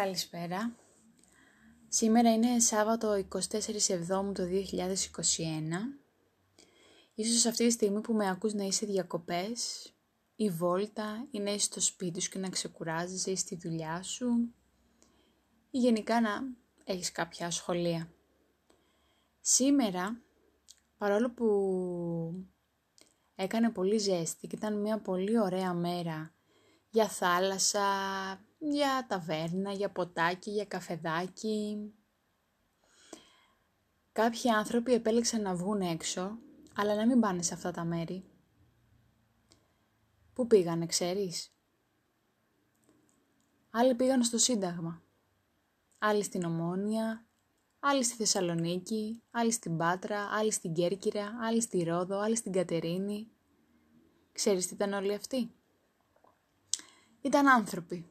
Καλησπέρα. Σήμερα είναι Σάββατο 24 Εβδόμου το 2021. Ίσως αυτή τη στιγμή που με ακούς να είσαι διακοπές ή βόλτα ή να είσαι στο σπίτι σου και να ξεκουράζεσαι ή στη δουλειά σου ή γενικά να έχεις κάποια ασχολία. Σήμερα, παρόλο που έκανε πολύ ζέστη και ήταν μια πολύ ωραία μέρα για θάλασσα, για ταβέρνα, για ποτάκι, για καφεδάκι. Κάποιοι άνθρωποι επέλεξαν να βγουν έξω, αλλά να μην πάνε σε αυτά τα μέρη. Πού πήγανε, ξέρεις; Άλλοι πήγαν στο Σύνταγμα, άλλοι στην Ομόνια, άλλοι στη Θεσσαλονίκη, άλλοι στην Πάτρα, άλλοι στην Κέρκυρα, άλλοι στη Ρόδο, άλλοι στην Κατερίνη. Ξέρεις τι ήταν όλοι αυτοί; Ήταν άνθρωποι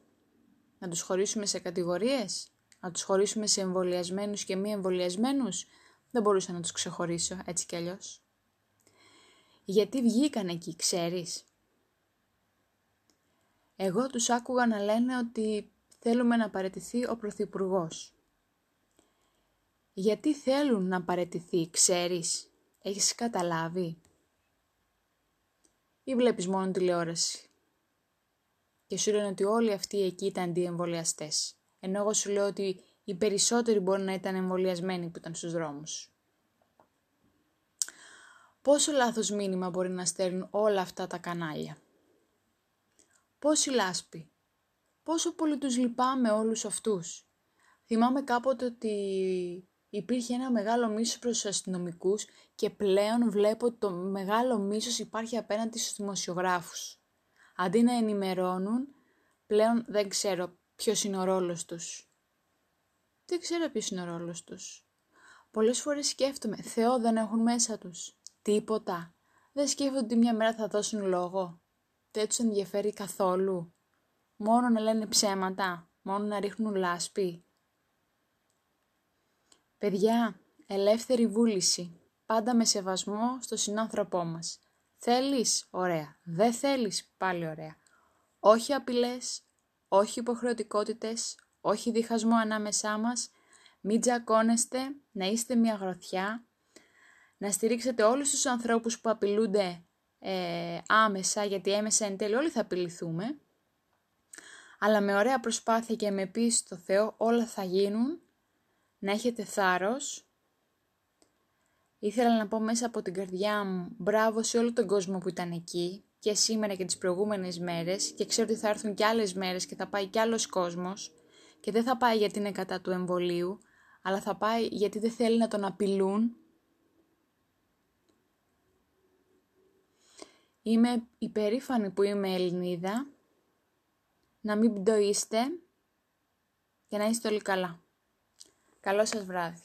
να τους χωρίσουμε σε κατηγορίες, να τους χωρίσουμε σε εμβολιασμένους και μη εμβολιασμένους; Δεν μπορούσα να τους ξεχωρίσω έτσι κι αλλιώς. Γιατί βγήκαν εκεί, ξέρεις; Εγώ τους άκουγα να λένε ότι θέλουμε να παραιτηθεί ο Πρωθυπουργός. Γιατί θέλουν να παραιτηθεί, ξέρεις; Έχεις καταλάβει; Ή βλέπεις μόνο τηλεόραση; Και σου λένε ότι όλοι αυτοί εκεί ήταν αντιεμβολιαστέ. Ενώ εγώ σου λέω ότι οι περισσότεροι μπορεί να ήταν εμβολιασμένοι που ήταν στους δρόμους. Πόσο λάθος μήνυμα μπορεί να στέλνουν όλα αυτά τα κανάλια; Πόση λάσπη. Πόσο πολύ τους λυπάμαι όλους αυτούς; Θυμάμαι κάποτε ότι υπήρχε ένα μεγάλο μίσος προς τους αστυνομικούς και πλέον βλέπω ότι το μεγάλο μίσος υπάρχει απέναντι στους δημοσιογράφους αντί να ενημερώνουν, πλέον δεν ξέρω ποιος είναι ο ρόλος τους. Δεν ξέρω ποιος είναι ο ρόλος τους. Πολλές φορές σκέφτομαι, Θεό δεν έχουν μέσα τους. Τίποτα. Δεν σκέφτονται ότι μια μέρα θα δώσουν λόγο. Δεν τους ενδιαφέρει καθόλου. Μόνο να λένε ψέματα. Μόνο να ρίχνουν λάσπη. Παιδιά, ελεύθερη βούληση. Πάντα με σεβασμό στο συνάνθρωπό μας. Θέλεις, ωραία. Δεν θέλεις, πάλι ωραία. Όχι απειλές, όχι υποχρεωτικότητες, όχι διχασμό ανάμεσά μας. Μην τζακώνεστε, να είστε μια γροθιά, να στηρίξετε όλους τους ανθρώπους που απειλούνται ε, άμεσα, γιατί έμεσα εν τέλει όλοι θα απειληθούμε. Αλλά με ωραία προσπάθεια και με πίστη στο Θεό όλα θα γίνουν. Να έχετε θάρρος Ήθελα να πω μέσα από την καρδιά μου μπράβο σε όλο τον κόσμο που ήταν εκεί και σήμερα και τις προηγούμενες μέρες και ξέρω ότι θα έρθουν και άλλες μέρες και θα πάει κι άλλος κόσμος και δεν θα πάει γιατί είναι κατά του εμβολίου αλλά θα πάει γιατί δεν θέλει να τον απειλούν. Είμαι υπερήφανη που είμαι Ελληνίδα. Να μην πτωείστε και να είστε όλοι καλά. Καλό σας βράδυ.